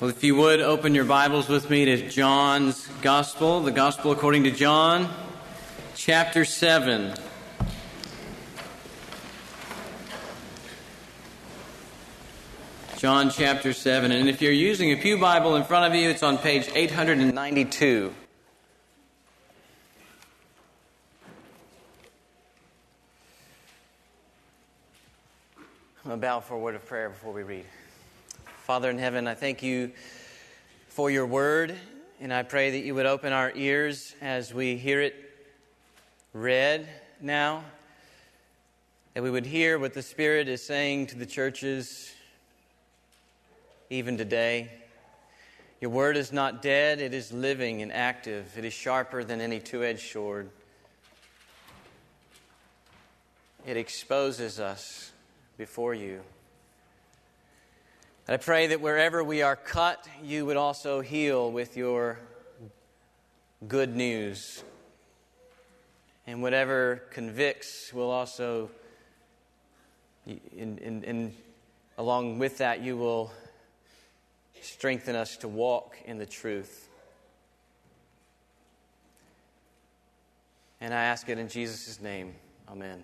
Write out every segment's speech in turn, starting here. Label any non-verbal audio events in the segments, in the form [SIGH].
Well, if you would open your Bibles with me to John's Gospel, the Gospel according to John, chapter 7. John chapter 7. And if you're using a Pew Bible in front of you, it's on page 892. I'm going to bow for a word of prayer before we read. Father in heaven, I thank you for your word, and I pray that you would open our ears as we hear it read now, that we would hear what the Spirit is saying to the churches even today. Your word is not dead, it is living and active. It is sharper than any two edged sword. It exposes us before you. I pray that wherever we are cut, you would also heal with your good news. And whatever convicts will also, in, in, in, along with that, you will strengthen us to walk in the truth. And I ask it in Jesus' name. Amen.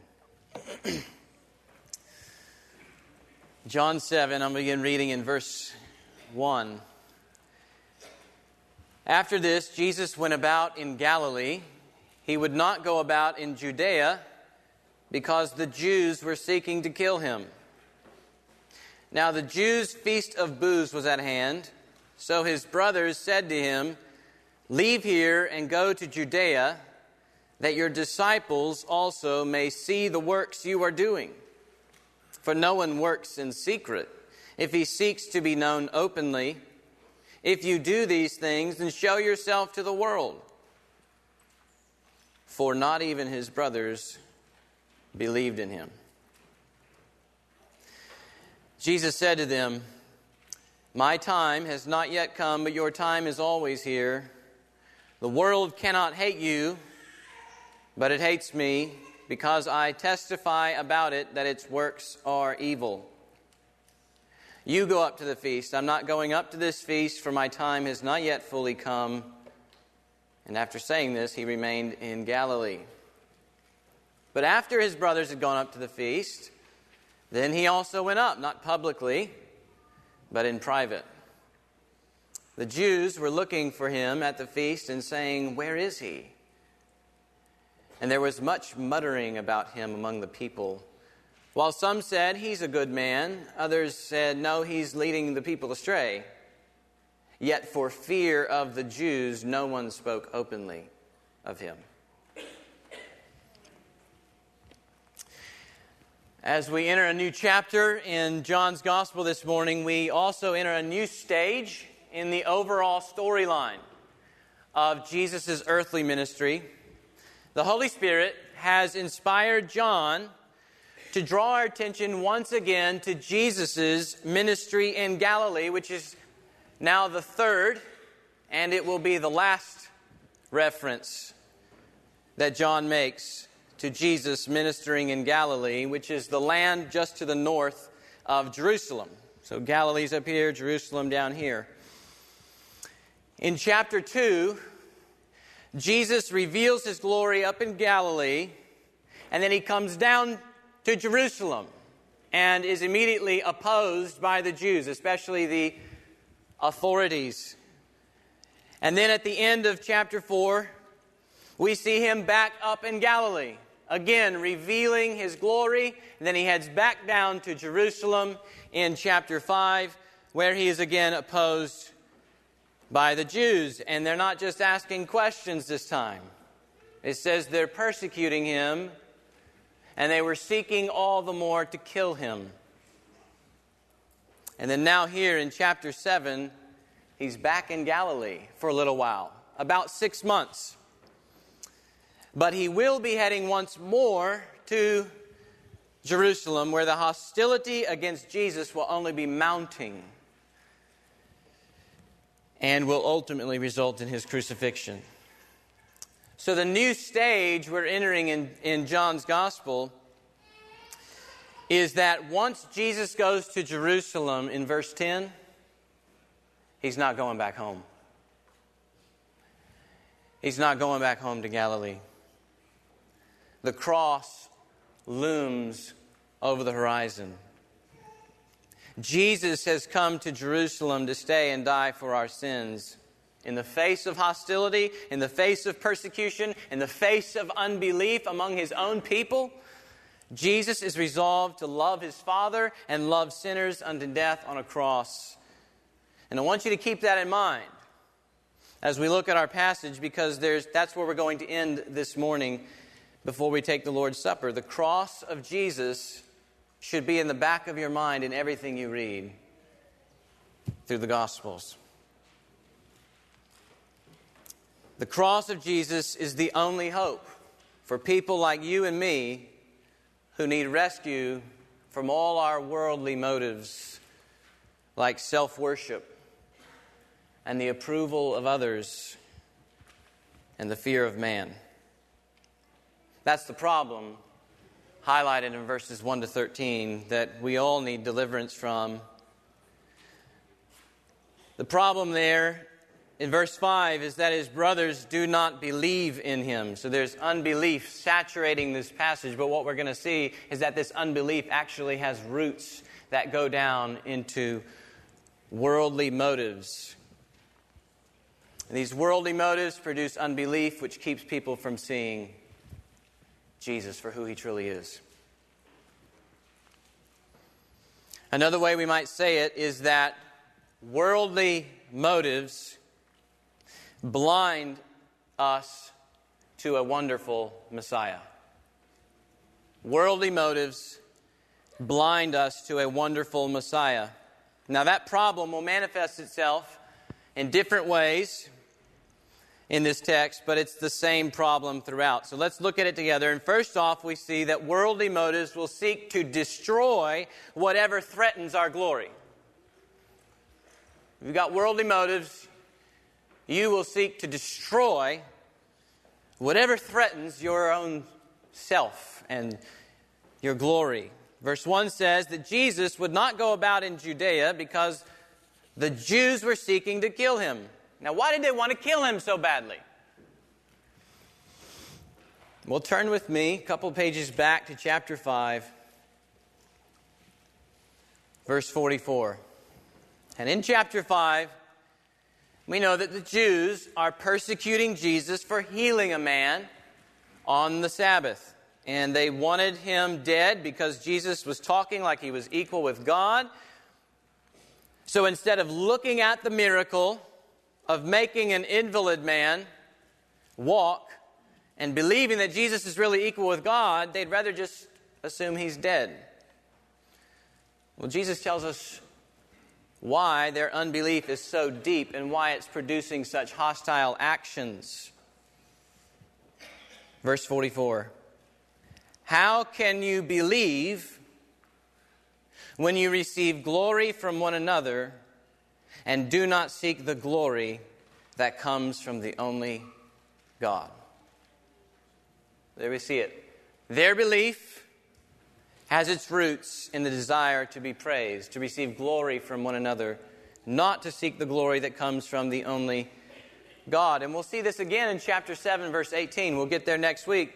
[CLEARS THROAT] John 7, I'm going to begin reading in verse 1. After this, Jesus went about in Galilee. He would not go about in Judea because the Jews were seeking to kill him. Now, the Jews' feast of booths was at hand, so his brothers said to him, Leave here and go to Judea, that your disciples also may see the works you are doing. For no one works in secret if he seeks to be known openly. If you do these things, then show yourself to the world. For not even his brothers believed in him. Jesus said to them, My time has not yet come, but your time is always here. The world cannot hate you, but it hates me because I testify about it that its works are evil. You go up to the feast. I'm not going up to this feast, for my time has not yet fully come. And after saying this, he remained in Galilee. But after his brothers had gone up to the feast, then he also went up, not publicly, but in private. The Jews were looking for him at the feast and saying, Where is he? And there was much muttering about him among the people. While some said, He's a good man, others said, No, he's leading the people astray. Yet for fear of the Jews, no one spoke openly of him. As we enter a new chapter in John's Gospel this morning, we also enter a new stage in the overall storyline of Jesus' earthly ministry the Holy Spirit has inspired John to draw our attention once again to Jesus' ministry in Galilee, which is now the third, and it will be the last reference that John makes to Jesus ministering in Galilee, which is the land just to the north of Jerusalem. So Galilee's up here, Jerusalem down here. In chapter 2, Jesus reveals his glory up in Galilee, and then he comes down to Jerusalem and is immediately opposed by the Jews, especially the authorities. And then at the end of chapter 4, we see him back up in Galilee, again revealing his glory. And then he heads back down to Jerusalem in chapter 5, where he is again opposed by the Jews. And they're not just asking questions this time, it says they're persecuting him, and they were seeking all the more to kill him. And then now, here in chapter 7, he's back in Galilee for a little while, about six months. But he will be heading once more to Jerusalem, where the hostility against Jesus will only be mounting and will ultimately result in his crucifixion. So, the new stage we're entering in, in John's gospel is that once Jesus goes to Jerusalem in verse 10, he's not going back home. He's not going back home to Galilee. The cross looms over the horizon. Jesus has come to Jerusalem to stay and die for our sins. In the face of hostility, in the face of persecution, in the face of unbelief among his own people, Jesus is resolved to love his Father and love sinners unto death on a cross. And I want you to keep that in mind as we look at our passage because that's where we're going to end this morning before we take the Lord's Supper. The cross of Jesus should be in the back of your mind in everything you read through the Gospels. The cross of Jesus is the only hope for people like you and me who need rescue from all our worldly motives, like self worship and the approval of others and the fear of man. That's the problem highlighted in verses 1 to 13 that we all need deliverance from. The problem there in verse 5 is that his brothers do not believe in him. So there's unbelief saturating this passage, but what we're going to see is that this unbelief actually has roots that go down into worldly motives. And these worldly motives produce unbelief, which keeps people from seeing Jesus for who he truly is. Another way we might say it is that worldly motives blind us to a wonderful Messiah. Worldly motives blind us to a wonderful Messiah. Now, that problem will manifest itself in different ways in this text, but it's the same problem throughout. So let's look at it together. And first off, we see that worldly motives will seek to destroy whatever threatens our glory. If you've got worldly motives, you will seek to destroy whatever threatens your own self and your glory. Verse 1 says that Jesus would not go about in Judea because the Jews were seeking to kill him. Now, why did they want to kill him so badly? Well, turn with me a couple pages back to chapter 5, verse 44. And in chapter 5, we know that the Jews are persecuting Jesus for healing a man on the Sabbath. And they wanted him dead because Jesus was talking like he was equal with God. So instead of looking at the miracle, of making an invalid man walk and believing that Jesus is really equal with God, they'd rather just assume he's dead. Well, Jesus tells us why their unbelief is so deep and why it's producing such hostile actions. Verse 44 How can you believe when you receive glory from one another? And do not seek the glory that comes from the only God. There we see it. Their belief has its roots in the desire to be praised, to receive glory from one another, not to seek the glory that comes from the only God. And we'll see this again in chapter 7, verse 18. We'll get there next week.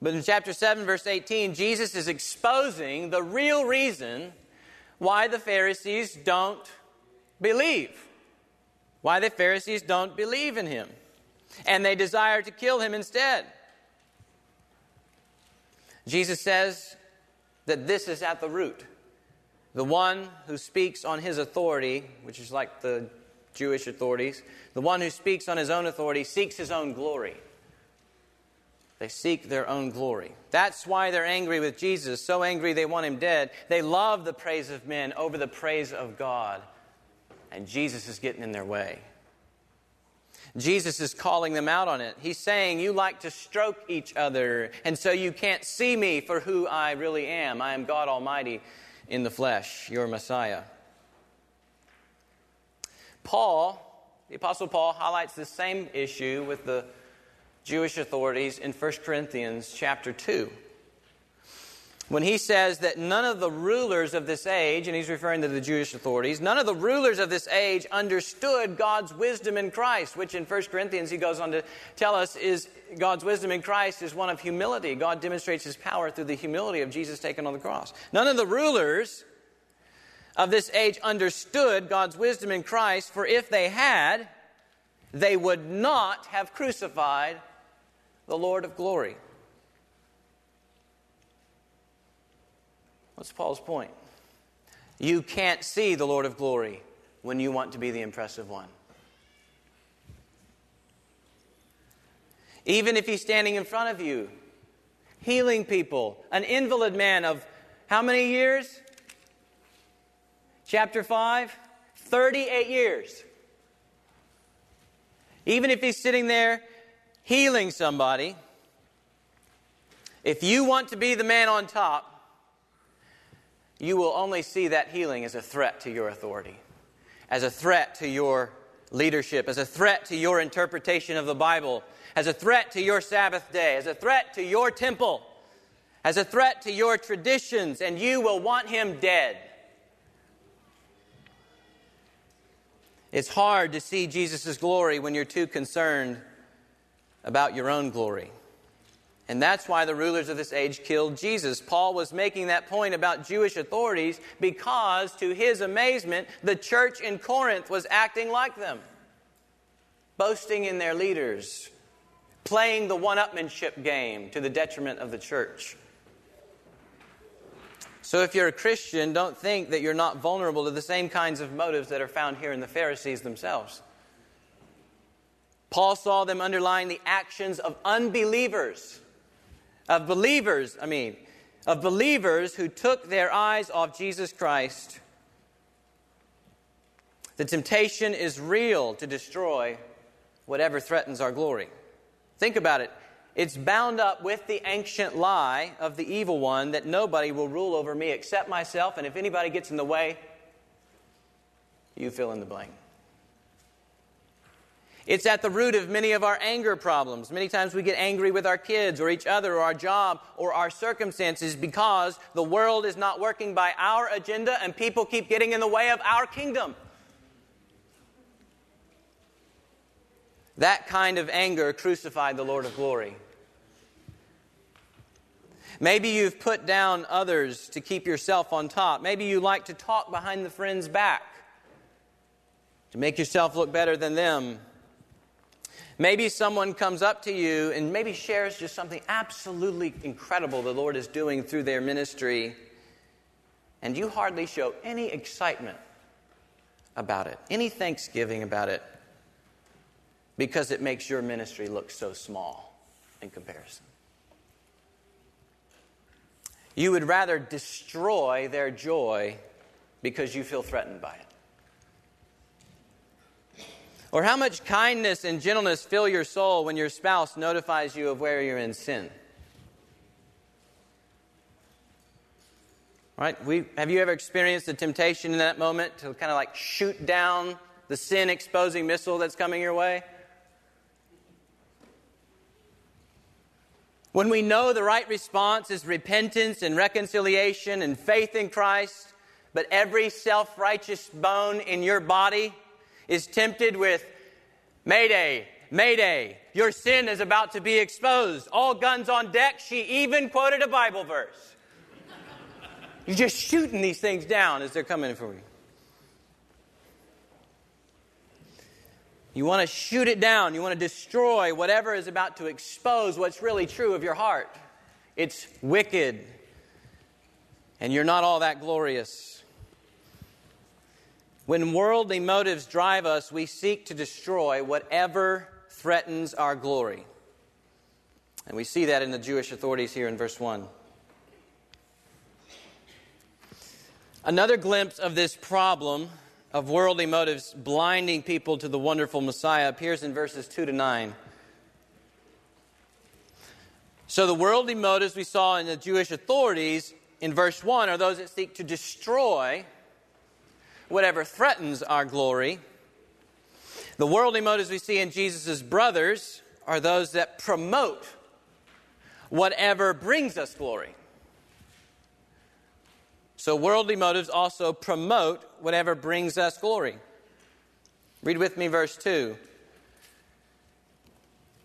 But in chapter 7, verse 18, Jesus is exposing the real reason why the Pharisees don't believe. Why the Pharisees don't believe in him. And they desire to kill him instead. Jesus says that this is at the root. The one who speaks on his authority, which is like the Jewish authorities, the one who speaks on his own authority seeks his own glory. They seek their own glory. That's why they're angry with Jesus, so angry they want him dead. They love the praise of men over the praise of God and Jesus is getting in their way. Jesus is calling them out on it. He's saying, You like to stroke each other, and so you can't see me for who I really am. I am God Almighty in the flesh, your Messiah. Paul, the Apostle Paul, highlights the same issue with the Jewish authorities in 1 Corinthians chapter 2. When he says that none of the rulers of this age, and he's referring to the Jewish authorities, none of the rulers of this age understood God's wisdom in Christ, which in 1 Corinthians he goes on to tell us is God's wisdom in Christ is one of humility. God demonstrates his power through the humility of Jesus taken on the cross. None of the rulers of this age understood God's wisdom in Christ, for if they had, they would not have crucified the Lord of glory. What's Paul's point? You can't see the Lord of glory when you want to be the impressive one. Even if he's standing in front of you, healing people, an invalid man of how many years? Chapter 5 38 years. Even if he's sitting there healing somebody, if you want to be the man on top, you will only see that healing as a threat to your authority, as a threat to your leadership, as a threat to your interpretation of the Bible, as a threat to your Sabbath day, as a threat to your temple, as a threat to your traditions, and you will want him dead. It's hard to see Jesus' glory when you're too concerned about your own glory. And that's why the rulers of this age killed Jesus. Paul was making that point about Jewish authorities because, to his amazement, the church in Corinth was acting like them, boasting in their leaders, playing the one upmanship game to the detriment of the church. So, if you're a Christian, don't think that you're not vulnerable to the same kinds of motives that are found here in the Pharisees themselves. Paul saw them underlying the actions of unbelievers of believers, I mean, of believers who took their eyes off Jesus Christ. The temptation is real to destroy whatever threatens our glory. Think about it. It's bound up with the ancient lie of the evil one that nobody will rule over me except myself, and if anybody gets in the way, you fill in the blank. It's at the root of many of our anger problems. Many times we get angry with our kids or each other or our job or our circumstances because the world is not working by our agenda and people keep getting in the way of our kingdom. That kind of anger crucified the Lord of glory. Maybe you've put down others to keep yourself on top. Maybe you like to talk behind the friend's back to make yourself look better than them. Maybe someone comes up to you and maybe shares just something absolutely incredible the Lord is doing through their ministry, and you hardly show any excitement about it, any thanksgiving about it, because it makes your ministry look so small in comparison. You would rather destroy their joy because you feel threatened by it. Or how much kindness and gentleness fill your soul when your spouse notifies you of where you're in sin? Right? We, have you ever experienced the temptation in that moment to kind of like shoot down the sin exposing missile that's coming your way? When we know the right response is repentance and reconciliation and faith in Christ, but every self righteous bone in your body is tempted with Mayday, Mayday, your sin is about to be exposed. All guns on deck. She even quoted a Bible verse. You're just shooting these things down as they're coming for you. You want to shoot it down. You want to destroy whatever is about to expose what's really true of your heart. It's wicked. And you're not all that glorious. When worldly motives drive us, we seek to destroy whatever threatens our glory. And we see that in the Jewish authorities here in verse 1. Another glimpse of this problem of worldly motives blinding people to the wonderful Messiah appears in verses 2 to 9. So, the worldly motives we saw in the Jewish authorities in verse 1 are those that seek to destroy whatever threatens our glory. The worldly motives we see in Jesus' brothers are those that promote whatever brings us glory. So, worldly motives also promote whatever brings us glory. Read with me verse 2.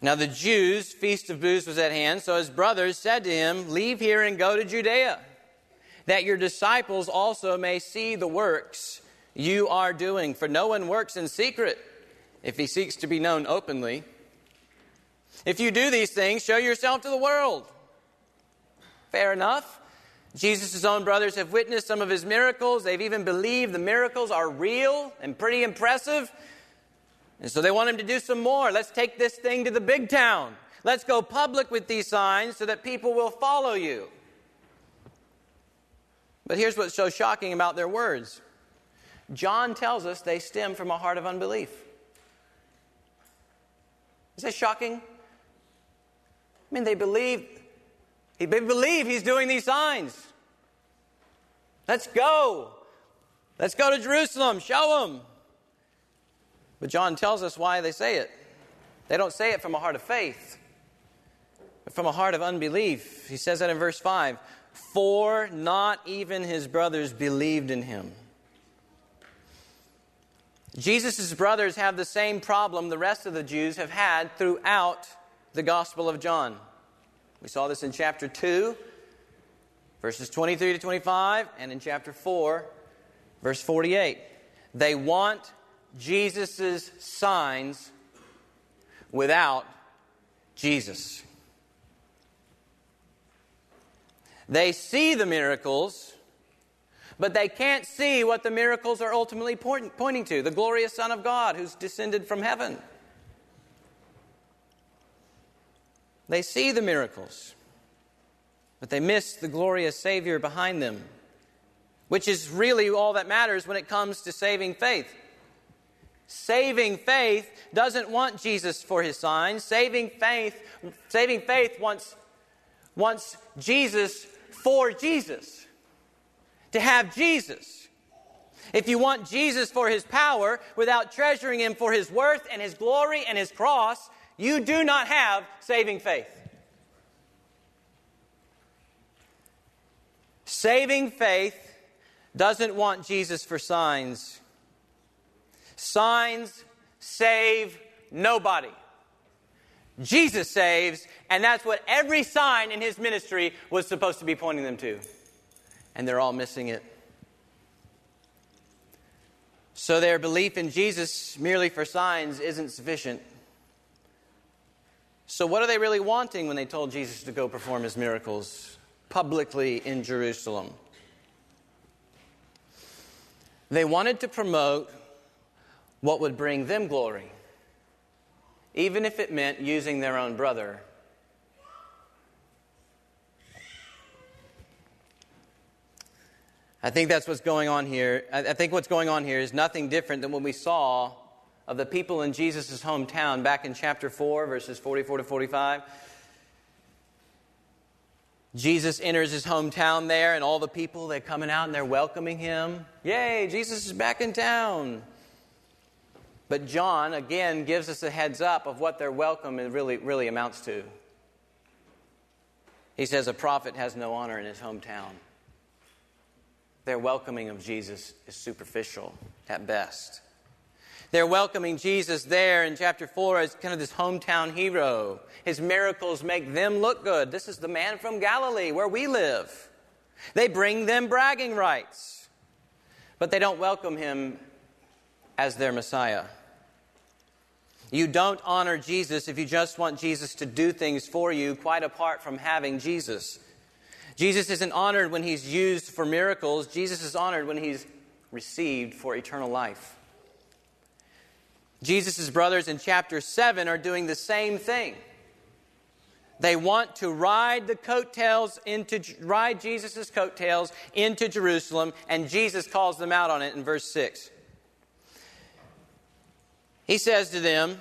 Now, the Jews' feast of booths was at hand, so his brothers said to him, Leave here and go to Judea, that your disciples also may see the works you are doing. For no one works in secret if he seeks to be known openly. If you do these things, show yourself to the world. Fair enough. Jesus' own brothers have witnessed some of his miracles. They've even believed the miracles are real and pretty impressive. And so they want him to do some more. Let's take this thing to the big town. Let's go public with these signs so that people will follow you. But here's what's so shocking about their words John tells us they stem from a heart of unbelief. Is that shocking? I mean, they believe they believe he's doing these signs. Let's go. Let's go to Jerusalem. Show them. But John tells us why they say it. They don't say it from a heart of faith, but from a heart of unbelief. He says that in verse 5 For not even his brothers believed in him. Jesus' brothers have the same problem the rest of the Jews have had throughout the Gospel of John. We saw this in chapter 2, verses 23 to 25, and in chapter 4, verse 48. They want Jesus' signs without Jesus. They see the miracles, but they can't see what the miracles are ultimately point, pointing to the glorious Son of God who's descended from heaven. They see the miracles, but they miss the glorious Savior behind them, which is really all that matters when it comes to saving faith. Saving faith doesn't want Jesus for his signs. Saving faith, saving faith wants, wants Jesus for Jesus. To have Jesus. If you want Jesus for his power without treasuring him for his worth and his glory and his cross, you do not have saving faith. Saving faith doesn't want Jesus for signs. Signs save nobody. Jesus saves, and that's what every sign in his ministry was supposed to be pointing them to. And they're all missing it. So their belief in Jesus merely for signs isn't sufficient. So, what are they really wanting when they told Jesus to go perform his miracles publicly in Jerusalem? They wanted to promote what would bring them glory, even if it meant using their own brother. I think that's what's going on here. I think what's going on here is nothing different than what we saw of the people in Jesus' hometown back in chapter 4, verses 44 to 45. Jesus enters his hometown there, and all the people, they're coming out and they're welcoming him. Yay, Jesus is back in town. But John, again, gives us a heads up of what their welcome really, really amounts to. He says a prophet has no honor in his hometown. Their welcoming of Jesus is superficial at best. They're welcoming Jesus there in chapter 4 as kind of this hometown hero. His miracles make them look good. This is the man from Galilee where we live. They bring them bragging rights, but they don't welcome him as their Messiah. You don't honor Jesus if you just want Jesus to do things for you, quite apart from having Jesus. Jesus isn't honored when he's used for miracles, Jesus is honored when he's received for eternal life. Jesus' brothers in chapter 7 are doing the same thing. They want to ride the coattails into ride Jesus' coattails into Jerusalem, and Jesus calls them out on it in verse 6. He says to them,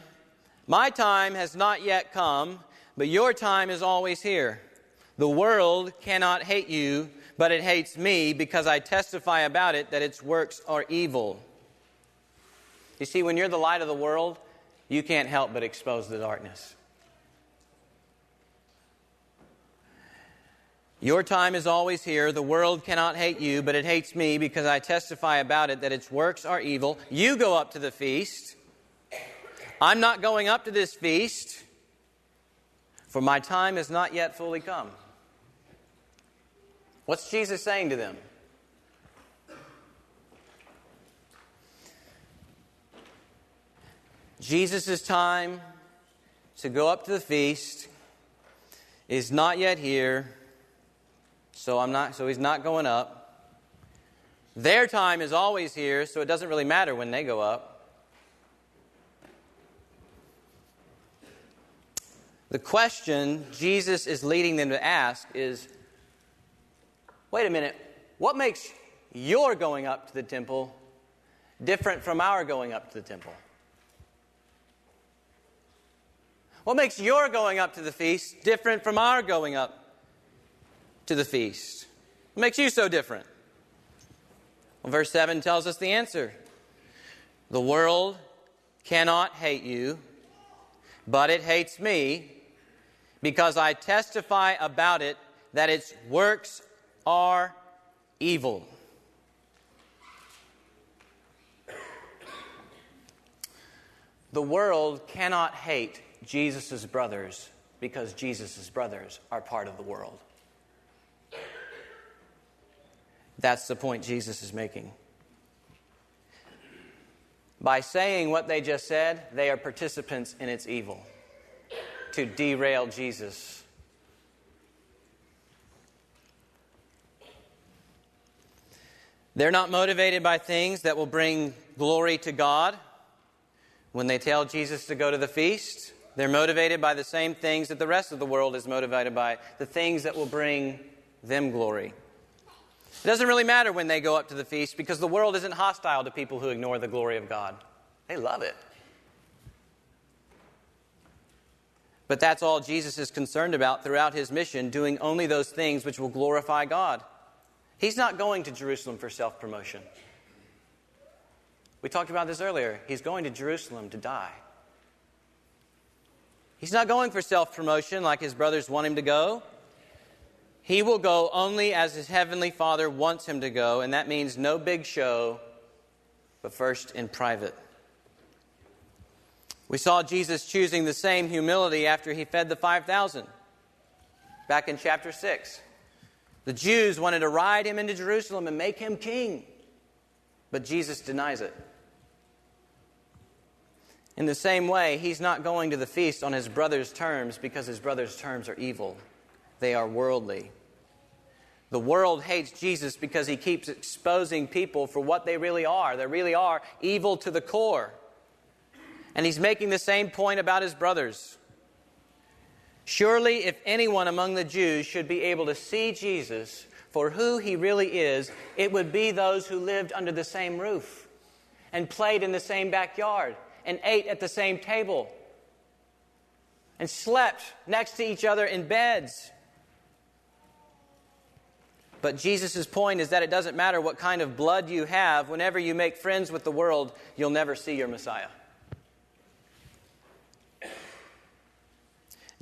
My time has not yet come, but your time is always here. The world cannot hate you, but it hates me because I testify about it that its works are evil. You see, when you're the light of the world, you can't help but expose the darkness. Your time is always here. The world cannot hate you, but it hates me because I testify about it that its works are evil. You go up to the feast. I'm not going up to this feast, for my time has not yet fully come. What's Jesus saying to them? Jesus' time to go up to the feast is not yet here so I'm not so he's not going up. Their time is always here, so it doesn't really matter when they go up. The question Jesus is leading them to ask is wait a minute, what makes your going up to the temple different from our going up to the temple? What makes your going up to the feast different from our going up to the feast? What makes you so different? Well, verse 7 tells us the answer. The world cannot hate you, but it hates me because I testify about it that its works are evil. The world cannot hate Jesus' brothers because Jesus' brothers are part of the world. That's the point Jesus is making. By saying what they just said, they are participants in its evil to derail Jesus. They're not motivated by things that will bring glory to God. When they tell Jesus to go to the feast, they're motivated by the same things that the rest of the world is motivated by the things that will bring them glory. It doesn't really matter when they go up to the feast because the world isn't hostile to people who ignore the glory of God. They love it. But that's all Jesus is concerned about throughout his mission, doing only those things which will glorify God. He's not going to Jerusalem for self promotion. We talked about this earlier. He's going to Jerusalem to die. He's not going for self promotion like his brothers want him to go. He will go only as his heavenly Father wants him to go, and that means no big show, but first in private. We saw Jesus choosing the same humility after he fed the 5,000 back in chapter 6. The Jews wanted to ride him into Jerusalem and make him king, but Jesus denies it. In the same way, he's not going to the feast on his brother's terms because his brother's terms are evil they are worldly. The world hates Jesus because he keeps exposing people for what they really are. They really are evil to the core. And he's making the same point about his brothers. Surely, if anyone among the Jews should be able to see Jesus for who he really is, it would be those who lived under the same roof and played in the same backyard and ate at the same table and slept next to each other in beds but Jesus' point is that it doesn't matter what kind of blood you have, whenever you make friends with the world, you'll never see your Messiah.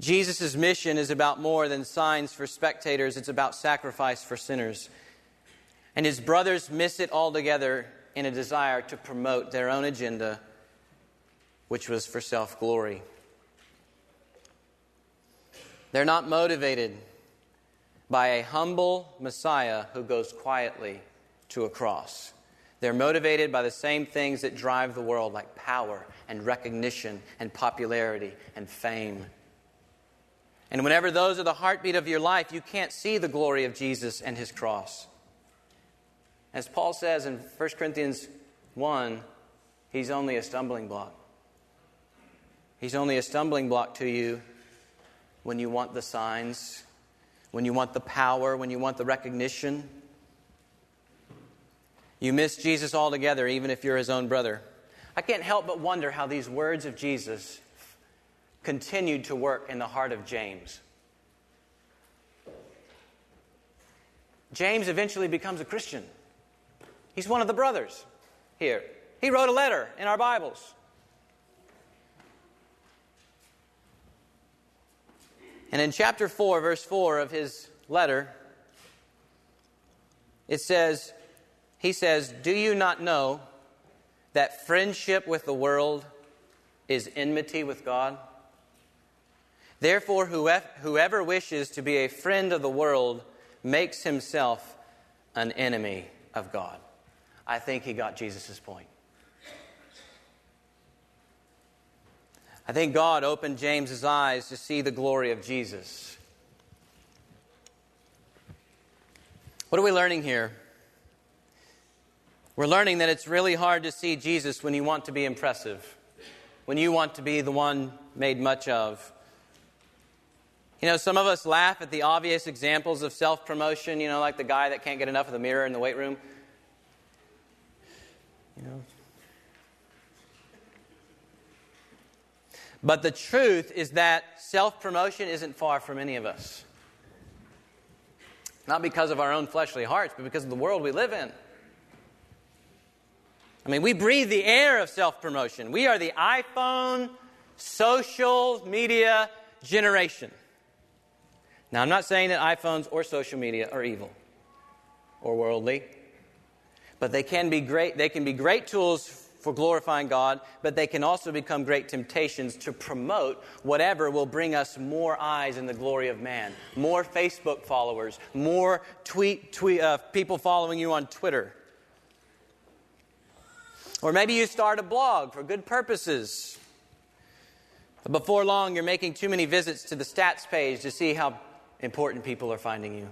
Jesus' mission is about more than signs for spectators, it's about sacrifice for sinners. And his brothers miss it altogether in a desire to promote their own agenda, which was for self glory. They're not motivated by a humble Messiah who goes quietly to a cross. They're motivated by the same things that drive the world, like power and recognition and popularity and fame. And whenever those are the heartbeat of your life, you can't see the glory of Jesus and his cross. As Paul says in 1 Corinthians 1, he's only a stumbling block. He's only a stumbling block to you when you want the signs when you want the power, when you want the recognition. You miss Jesus altogether, even if you're his own brother. I can't help but wonder how these words of Jesus continued to work in the heart of James. James eventually becomes a Christian. He's one of the brothers here. He wrote a letter in our Bibles. And in chapter 4, verse 4 of his letter, it says, he says, Do you not know that friendship with the world is enmity with God? Therefore, whoever wishes to be a friend of the world makes himself an enemy of God. I think he got Jesus' point. I think God opened James's eyes to see the glory of Jesus. What are we learning here? We're learning that it's really hard to see Jesus when you want to be impressive, when you want to be the one made much of. You know, some of us laugh at the obvious examples of self promotion, you know, like the guy that can't get enough of the mirror in the weight room. You know. But the truth is that self promotion isn't far from any of us. Not because of our own fleshly hearts, but because of the world we live in. I mean, we breathe the air of self promotion. We are the iPhone social media generation. Now, I'm not saying that iPhones or social media are evil or worldly, but they can be great, they can be great tools for glorifying God, but they can also become great temptations to promote whatever will bring us more eyes in the glory of man, more Facebook followers, more tweet, tweet uh, people following you on Twitter. Or maybe you start a blog for good purposes. But before long, you're making too many visits to the stats page to see how important people are finding you.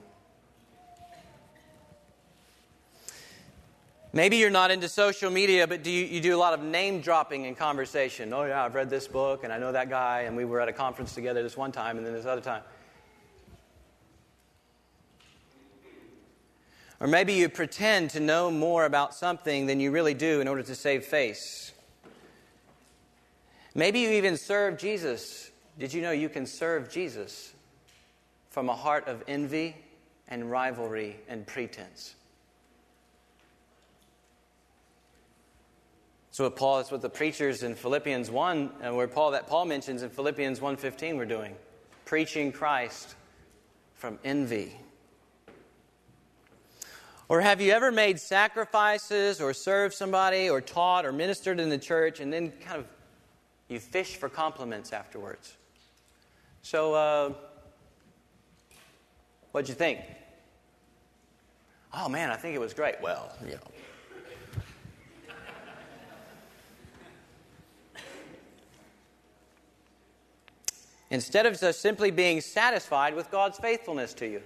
Maybe you're not into social media, but do you, you, do a lot of name dropping in conversation. Oh, yeah, I've read this book, and I know that guy, and we were at a conference together this one time, and then this other time. Or maybe you pretend to know more about something than you really do in order to save face. Maybe you even serve Jesus. Did you know you can serve Jesus from a heart of envy and rivalry and pretense. So what Paul is what the preachers in Philippians 1 and where Paul that Paul mentions in Philippians 1:15 we're doing preaching Christ from envy. Or have you ever made sacrifices or served somebody or taught or ministered in the church and then kind of you fish for compliments afterwards? So uh, What'd you think? Oh man, I think it was great. Well, you know. Instead of just simply being satisfied with God's faithfulness to you.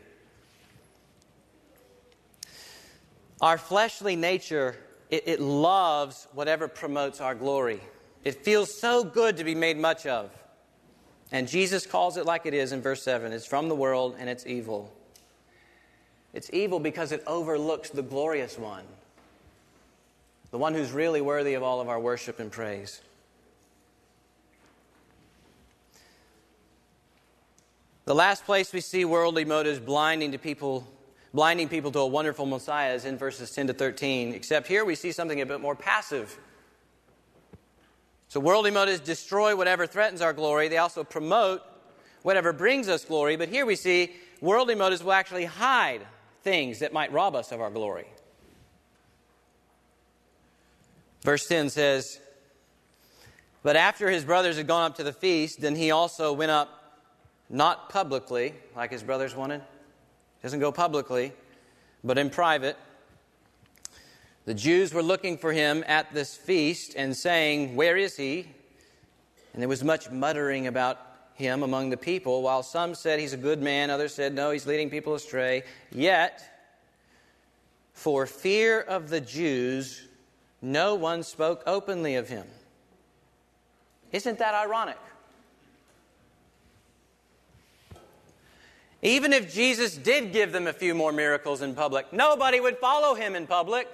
Our fleshly nature, it, it loves whatever promotes our glory. It feels so good to be made much of. And Jesus calls it like it is in verse 7 it's from the world and it's evil. It's evil because it overlooks the glorious one, the one who's really worthy of all of our worship and praise. The last place we see worldly motives blinding to people blinding people to a wonderful Messiah is in verses 10 to 13. Except here we see something a bit more passive. So, worldly motives destroy whatever threatens our glory. They also promote whatever brings us glory. But here we see worldly motives will actually hide things that might rob us of our glory. Verse 10 says, But after his brothers had gone up to the feast, then he also went up, not publicly, like his brothers wanted. Doesn't go publicly, but in private. The Jews were looking for him at this feast and saying, Where is he? And there was much muttering about him among the people, while some said he's a good man, others said, No, he's leading people astray. Yet, for fear of the Jews, no one spoke openly of him. Isn't that ironic? Even if Jesus did give them a few more miracles in public, nobody would follow him in public.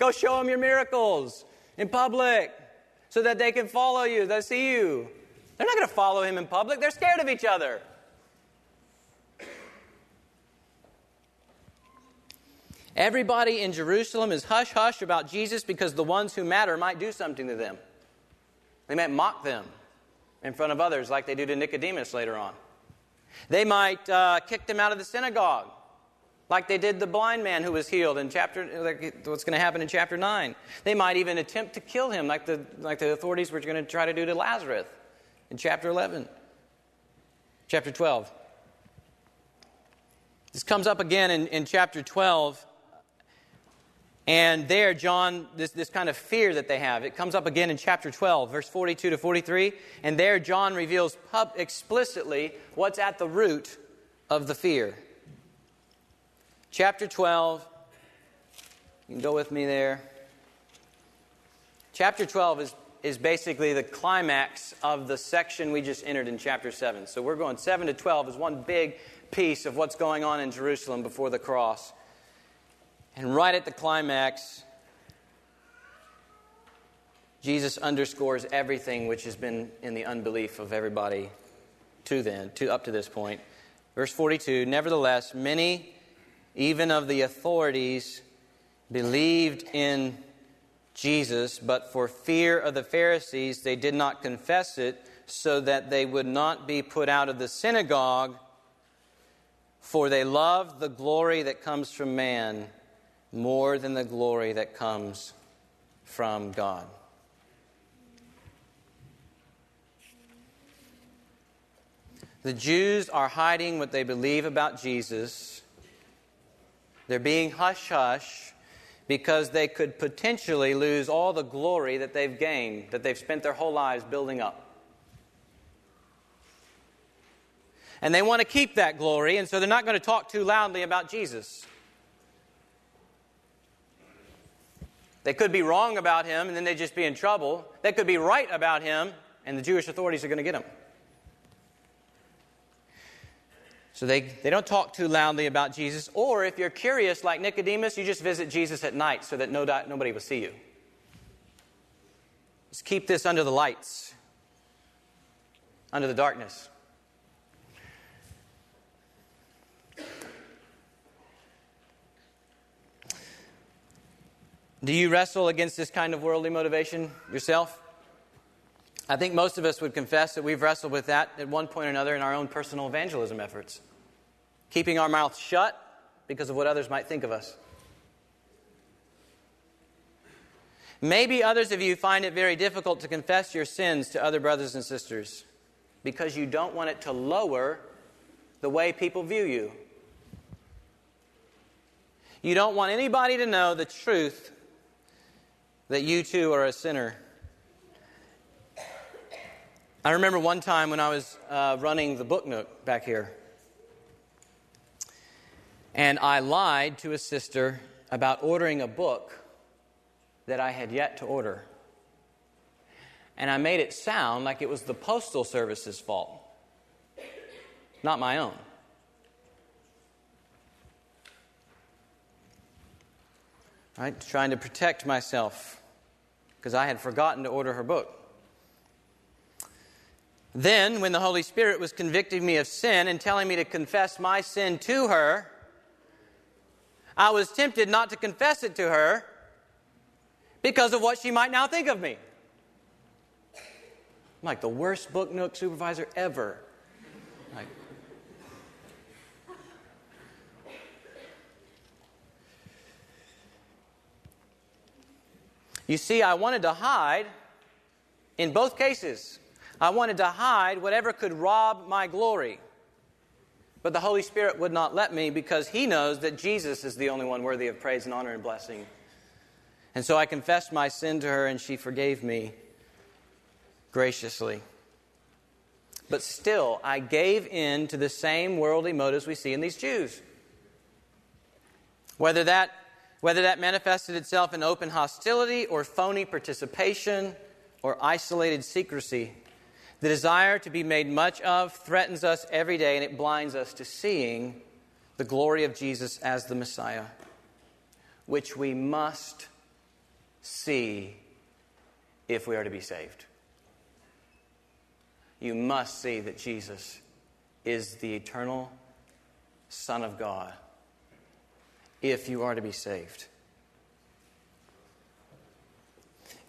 Go show them your miracles in public so that they can follow you, they see you. They're not going to follow him in public, they're scared of each other. Everybody in Jerusalem is hush hush about Jesus because the ones who matter might do something to them. They might mock them in front of others, like they do to Nicodemus later on. They might uh, kick them out of the synagogue like they did the blind man who was healed in chapter like what's going to happen in chapter 9 they might even attempt to kill him like the like the authorities were going to try to do to lazarus in chapter 11 chapter 12 this comes up again in, in chapter 12 and there john this, this kind of fear that they have it comes up again in chapter 12 verse 42 to 43 and there john reveals pub, explicitly what's at the root of the fear chapter 12. You can go with me there. Chapter 12 is, is basically the climax of the section we just entered in chapter 7. So we're going 7 to 12 is one big piece of what's going on in Jerusalem before the cross. And right at the climax, Jesus underscores everything which has been in the unbelief of everybody to then, to up to this point. Verse 42, nevertheless, many even of the authorities, believed in Jesus, but for fear of the Pharisees, they did not confess it, so that they would not be put out of the synagogue, for they loved the glory that comes from man more than the glory that comes from God. The Jews are hiding what they believe about Jesus they're being hush hush because they could potentially lose all the glory that they've gained, that they've spent their whole lives building up. And they want to keep that glory, and so they're not going to talk too loudly about Jesus. They could be wrong about him, and then they'd just be in trouble. They could be right about him, and the Jewish authorities are going to get him. So they, they don't talk too loudly about Jesus. Or if you're curious, like Nicodemus, you just visit Jesus at night so that no, nobody will see you. Just keep this under the lights, under the darkness. Do you wrestle against this kind of worldly motivation yourself? I think most of us would confess that we've wrestled with that at one point or another in our own personal evangelism efforts keeping our mouths shut because of what others might think of us. Maybe others of you find it very difficult to confess your sins to other brothers and sisters because you don't want it to lower the way people view you. You don't want anybody to know the truth that you too are a sinner. I remember one time when I was uh, running the book nook back here. And I lied to a sister about ordering a book that I had yet to order. And I made it sound like it was the Postal Service's fault, not my own. Right? Trying to protect myself because I had forgotten to order her book. Then, when the Holy Spirit was convicting me of sin and telling me to confess my sin to her, I was tempted not to confess it to her because of what she might now think of me. I'm like the worst book nook supervisor ever. Like, you see, I wanted to hide in both cases. I wanted to hide whatever could rob my glory. But the Holy Spirit would not let me because He knows that Jesus is the only one worthy of praise and honor and blessing. And so I confessed my sin to her, and she forgave me graciously. But still, I gave in to the same worldly motives we see in these Jews. Whether that, whether that manifested itself in open hostility or phony participation or isolated secrecy, the desire to be made much of threatens us every day, and it blinds us to seeing the glory of Jesus as the Messiah, which we must see if we are to be saved. You must see that Jesus is the eternal Son of God if you are to be saved.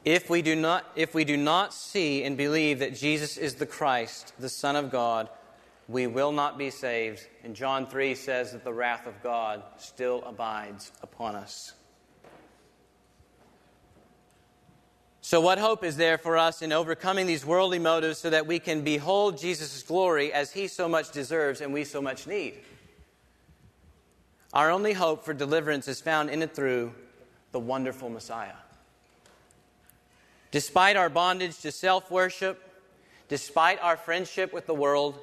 If we, do not, if we do not see and believe that Jesus is the Christ, the Son of God, we will not be saved. And John 3 says that the wrath of God still abides upon us. So, what hope is there for us in overcoming these worldly motives so that we can behold Jesus' glory as he so much deserves and we so much need? Our only hope for deliverance is found in and through the wonderful Messiah. Despite our bondage to self worship, despite our friendship with the world,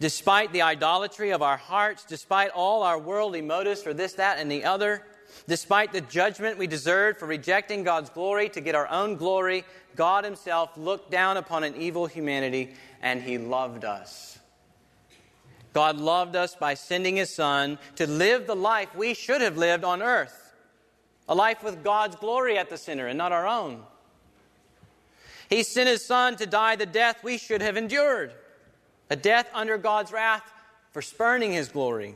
despite the idolatry of our hearts, despite all our worldly motives for this, that, and the other, Despite the judgment we deserved for rejecting God's glory to get our own glory, God Himself looked down upon an evil humanity and He loved us. God loved us by sending His Son to live the life we should have lived on earth a life with God's glory at the center and not our own. He sent His Son to die the death we should have endured, a death under God's wrath for spurning His glory.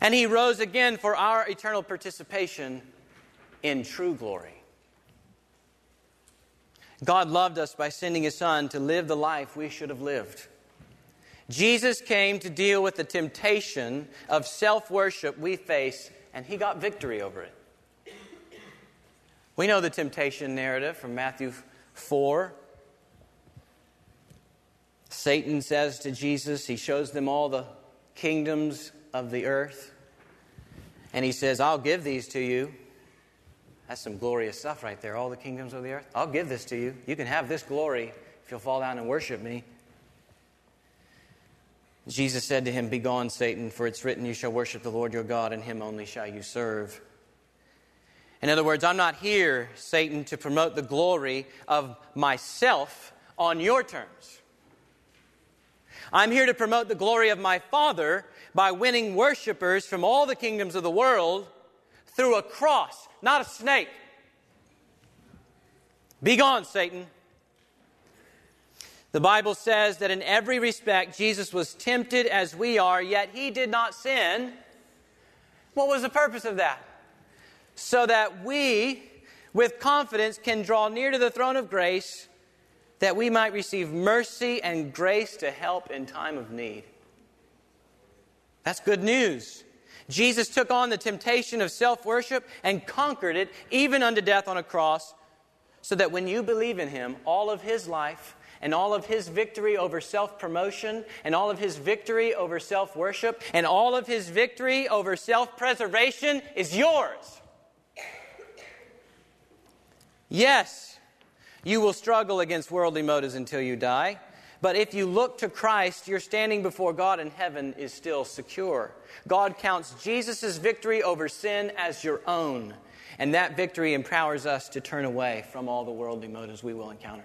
And he rose again for our eternal participation in true glory. God loved us by sending his son to live the life we should have lived. Jesus came to deal with the temptation of self worship we face, and he got victory over it. We know the temptation narrative from Matthew 4. Satan says to Jesus, he shows them all the kingdoms of the earth. And he says, I'll give these to you. That's some glorious stuff right there, all the kingdoms of the earth. I'll give this to you. You can have this glory if you'll fall down and worship me. Jesus said to him, Begone, Satan, for it's written, You shall worship the Lord your God, and him only shall you serve. In other words, I'm not here, Satan, to promote the glory of myself on your terms. I'm here to promote the glory of my Father by winning worshipers from all the kingdoms of the world through a cross, not a snake. Be gone, Satan. The Bible says that in every respect Jesus was tempted as we are, yet he did not sin. What was the purpose of that? So that we, with confidence, can draw near to the throne of grace that we might receive mercy and grace to help in time of need. That's good news. Jesus took on the temptation of self worship and conquered it, even unto death on a cross, so that when you believe in him, all of his life and all of his victory over self promotion and all of his victory over self worship and all of his victory over self preservation is yours. Yes, you will struggle against worldly motives until you die. But if you look to Christ, your standing before God in heaven is still secure. God counts Jesus' victory over sin as your own, and that victory empowers us to turn away from all the worldly motives we will encounter.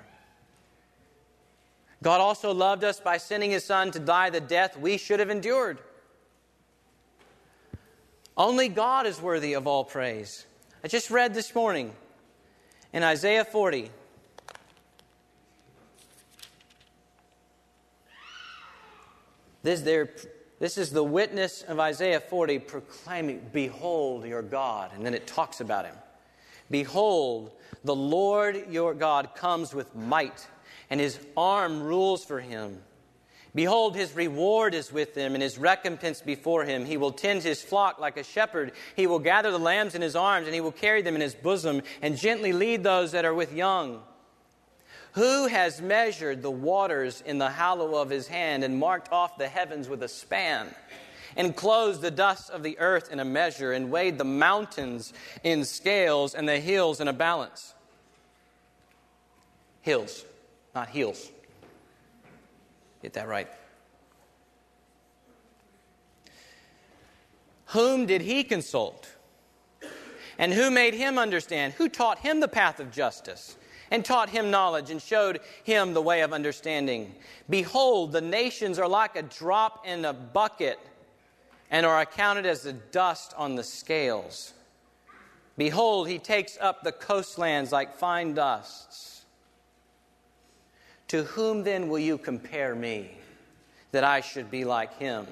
God also loved us by sending his Son to die the death we should have endured. Only God is worthy of all praise. I just read this morning in Isaiah 40 This, this is the witness of Isaiah 40 proclaiming, Behold your God. And then it talks about him. Behold, the Lord your God comes with might, and his arm rules for him. Behold, his reward is with him, and his recompense before him. He will tend his flock like a shepherd. He will gather the lambs in his arms, and he will carry them in his bosom, and gently lead those that are with young. Who has measured the waters in the hollow of his hand and marked off the heavens with a span? And closed the dust of the earth in a measure, and weighed the mountains in scales and the hills in a balance. Hills, not heels. Get that right. Whom did he consult? And who made him understand? Who taught him the path of justice? and taught him knowledge and showed him the way of understanding. Behold, the nations are like a drop in a bucket and are accounted as the dust on the scales. Behold, he takes up the coastlands like fine dusts. To whom then will you compare me that I should be like him?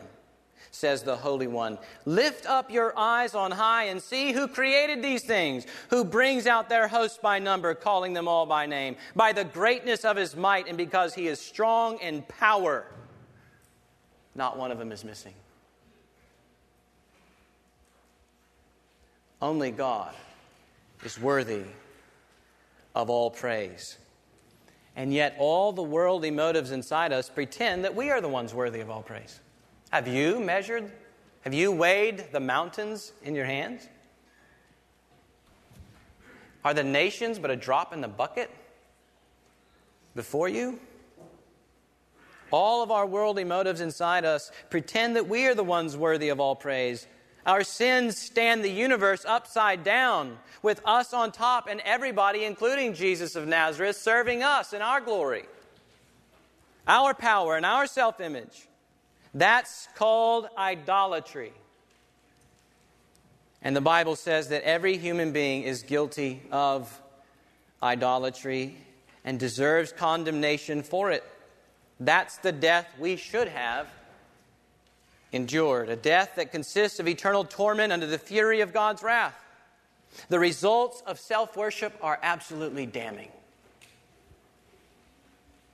says the Holy One. Lift up your eyes on high and see who created these things, who brings out their hosts by number, calling them all by name, by the greatness of his might, and because he is strong in power. not one of them is missing. Only God is worthy of all praise. And yet, all the worldly motives inside us pretend that we are the ones worthy of all praise. Have you measured? Have you weighed the mountains in your hands? Are the nations but a drop in the bucket before you? All of our worldly motives inside us pretend that we are the ones worthy of all praise. Our sins stand the universe upside down, with us on top and everybody, including Jesus of Nazareth, serving us in our glory, our power, and our self image. That's called idolatry. And the Bible says that every human being is guilty of idolatry and deserves condemnation for it. That's the death we should have endured, a death that consists of eternal torment under the fury of God's wrath. The results of self worship are absolutely damning.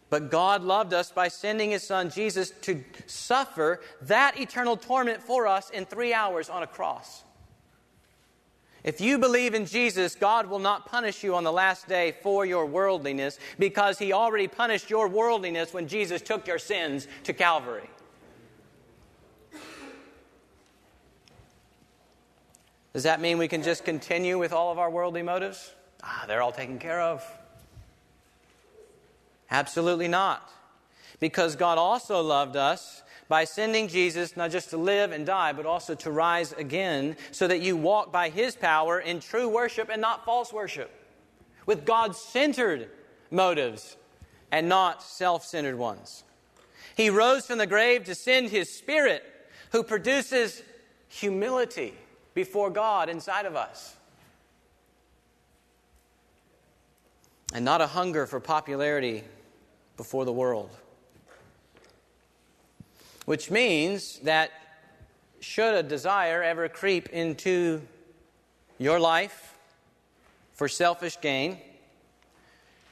But God loved us by sending His Son Jesus to suffer that eternal torment for us in three hours on a cross. If you believe in Jesus, God will not punish you on the last day for your worldliness because He already punished your worldliness when Jesus took your sins to Calvary. Does that mean we can just continue with all of our worldly motives? Ah, they're all taken care of. Absolutely not. Because God also loved us by sending Jesus not just to live and die, but also to rise again, so that you walk by his power in true worship and not false worship, with God centered motives and not self centered ones. He rose from the grave to send his spirit, who produces humility before God inside of us. And not a hunger for popularity before the world. Which means that should a desire ever creep into your life for selfish gain,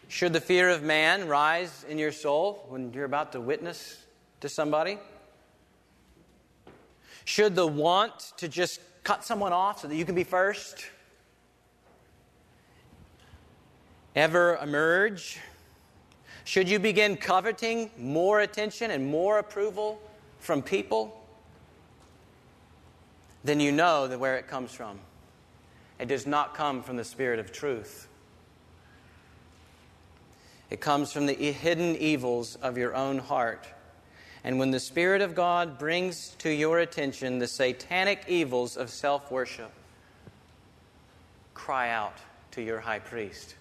should the fear of man rise in your soul when you're about to witness to somebody? Should the want to just cut someone off so that you can be first ever emerge? Should you begin coveting more attention and more approval from people, then you know that where it comes from. It does not come from the spirit of truth. It comes from the hidden evils of your own heart. And when the Spirit of God brings to your attention the satanic evils of self worship, cry out to your high priest,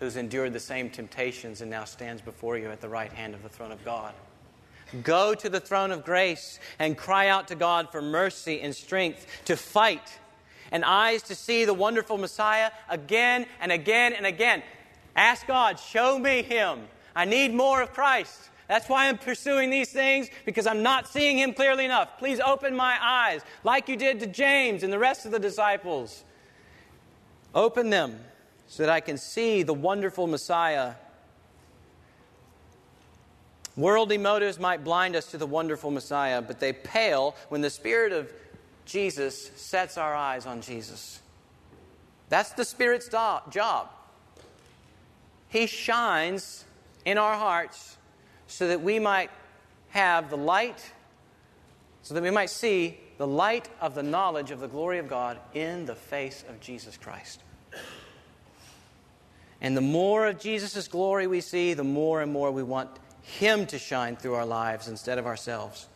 who's endured the same temptations and now stands before you at the right hand of the throne of God. Go to the throne of grace and cry out to God for mercy and strength to fight and eyes to see the wonderful Messiah again and again and again. Ask God, show me him. I need more of Christ. That's why I'm pursuing these things because I'm not seeing him clearly enough. Please open my eyes like you did to James and the rest of the disciples. Open them so that I can see the wonderful Messiah Worldly motives might blind us to the wonderful Messiah, but they pale when the Spirit of Jesus sets our eyes on Jesus. That's the Spirit's job. He shines in our hearts so that we might have the light, so that we might see the light of the knowledge of the glory of God in the face of Jesus Christ. And the more of Jesus' glory we see, the more and more we want him to shine through our lives instead of ourselves.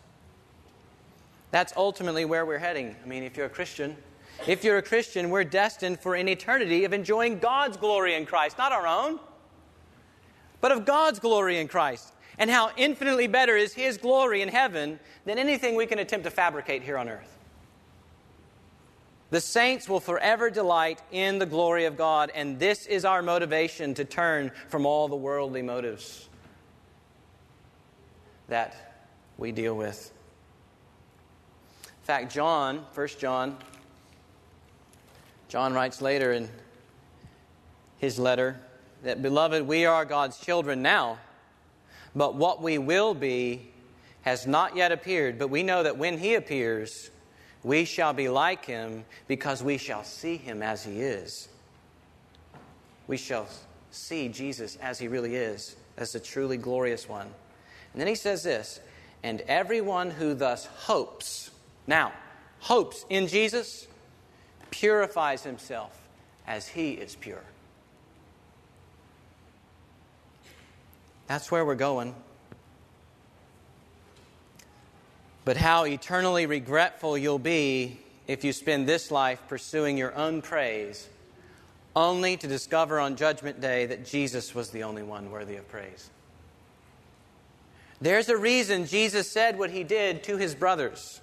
That's ultimately where we're heading. I mean, if you're a Christian, if you're a Christian, we're destined for an eternity of enjoying God's glory in Christ, not our own, but of God's glory in Christ. And how infinitely better is His glory in heaven than anything we can attempt to fabricate here on earth. The saints will forever delight in the glory of God, and this is our motivation to turn from all the worldly motives that we deal with. In fact, John, 1 John, John writes later in his letter that, Beloved, we are God's children now, but what we will be has not yet appeared, but we know that when he appears, we shall be like him because we shall see him as he is. We shall see Jesus as he really is, as the truly glorious one. And then he says this, and everyone who thus hopes, now, hopes in Jesus, purifies himself as he is pure. That's where we're going. But how eternally regretful you'll be if you spend this life pursuing your own praise, only to discover on Judgment Day that Jesus was the only one worthy of praise. There's a reason Jesus said what he did to his brothers.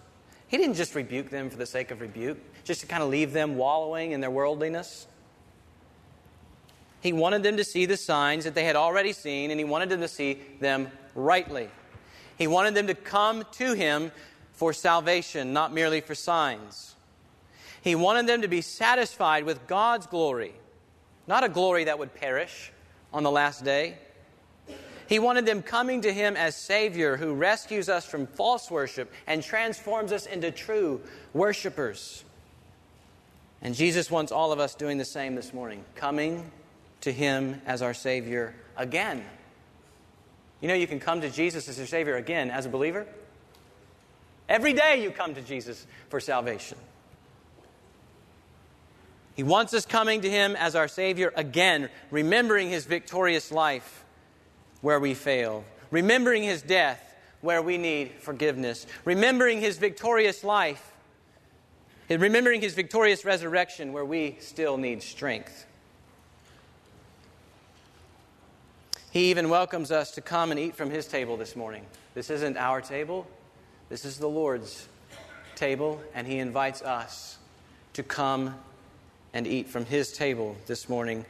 He didn't just rebuke them for the sake of rebuke, just to kind of leave them wallowing in their worldliness. He wanted them to see the signs that they had already seen, and he wanted them to see them rightly. He wanted them to come to him for salvation, not merely for signs. He wanted them to be satisfied with God's glory, not a glory that would perish on the last day. He wanted them coming to him as Savior who rescues us from false worship and transforms us into true worshipers. And Jesus wants all of us doing the same this morning, coming to Him as our Savior again. You know, you can come to Jesus as your Savior again as a believer. Every day you come to Jesus for salvation. He wants us coming to Him as our Savior again, remembering His victorious life where we fail, remembering His death where we need forgiveness, remembering His victorious life, remembering His victorious resurrection where we still need strength. He even welcomes us to come and eat from His table this morning. This isn't our table, this is the Lord's table, and He invites us to come and eat from His table this morning.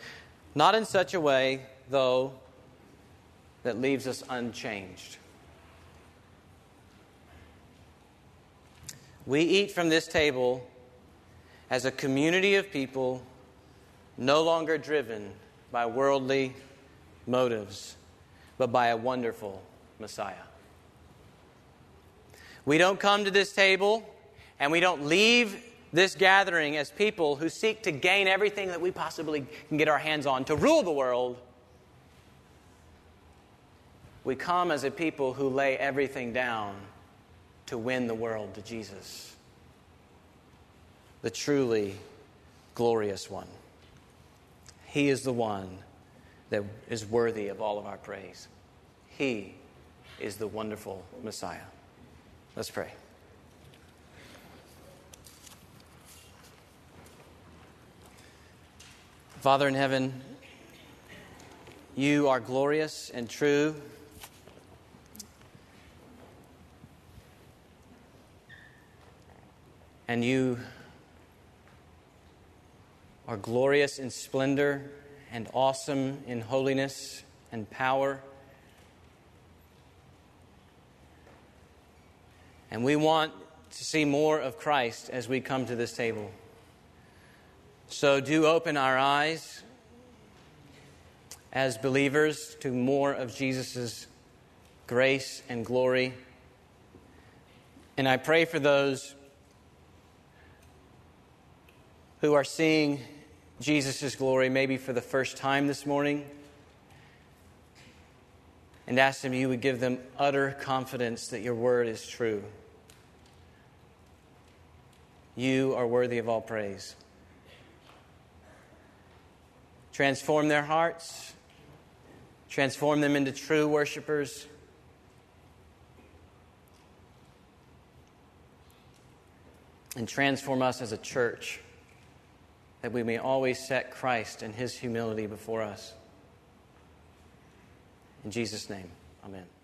Not in such a way, though, that leaves us unchanged. We eat from this table as a community of people no longer driven by worldly motives, but by a wonderful Messiah. We don't come to this table and we don't leave this gathering as people who seek to gain everything that we possibly can get our hands on to rule the world. We come as a people who lay everything down to win the world to Jesus, the truly glorious one. He is the one that is worthy of all of our praise. He is the wonderful Messiah. Let's pray. Father in heaven, you are glorious and true. And you are glorious in splendor and awesome in holiness and power. And we want to see more of Christ as we come to this table. So do open our eyes as believers to more of Jesus' grace and glory. And I pray for those who are seeing Jesus' glory, maybe for the first time this morning, and ask Him you would give them utter confidence that your word is true. You are worthy of all praise. Transform their hearts, transform them into true worshipers. And transform us as a church that we may always set Christ and his humility before us. In Jesus' name, amen.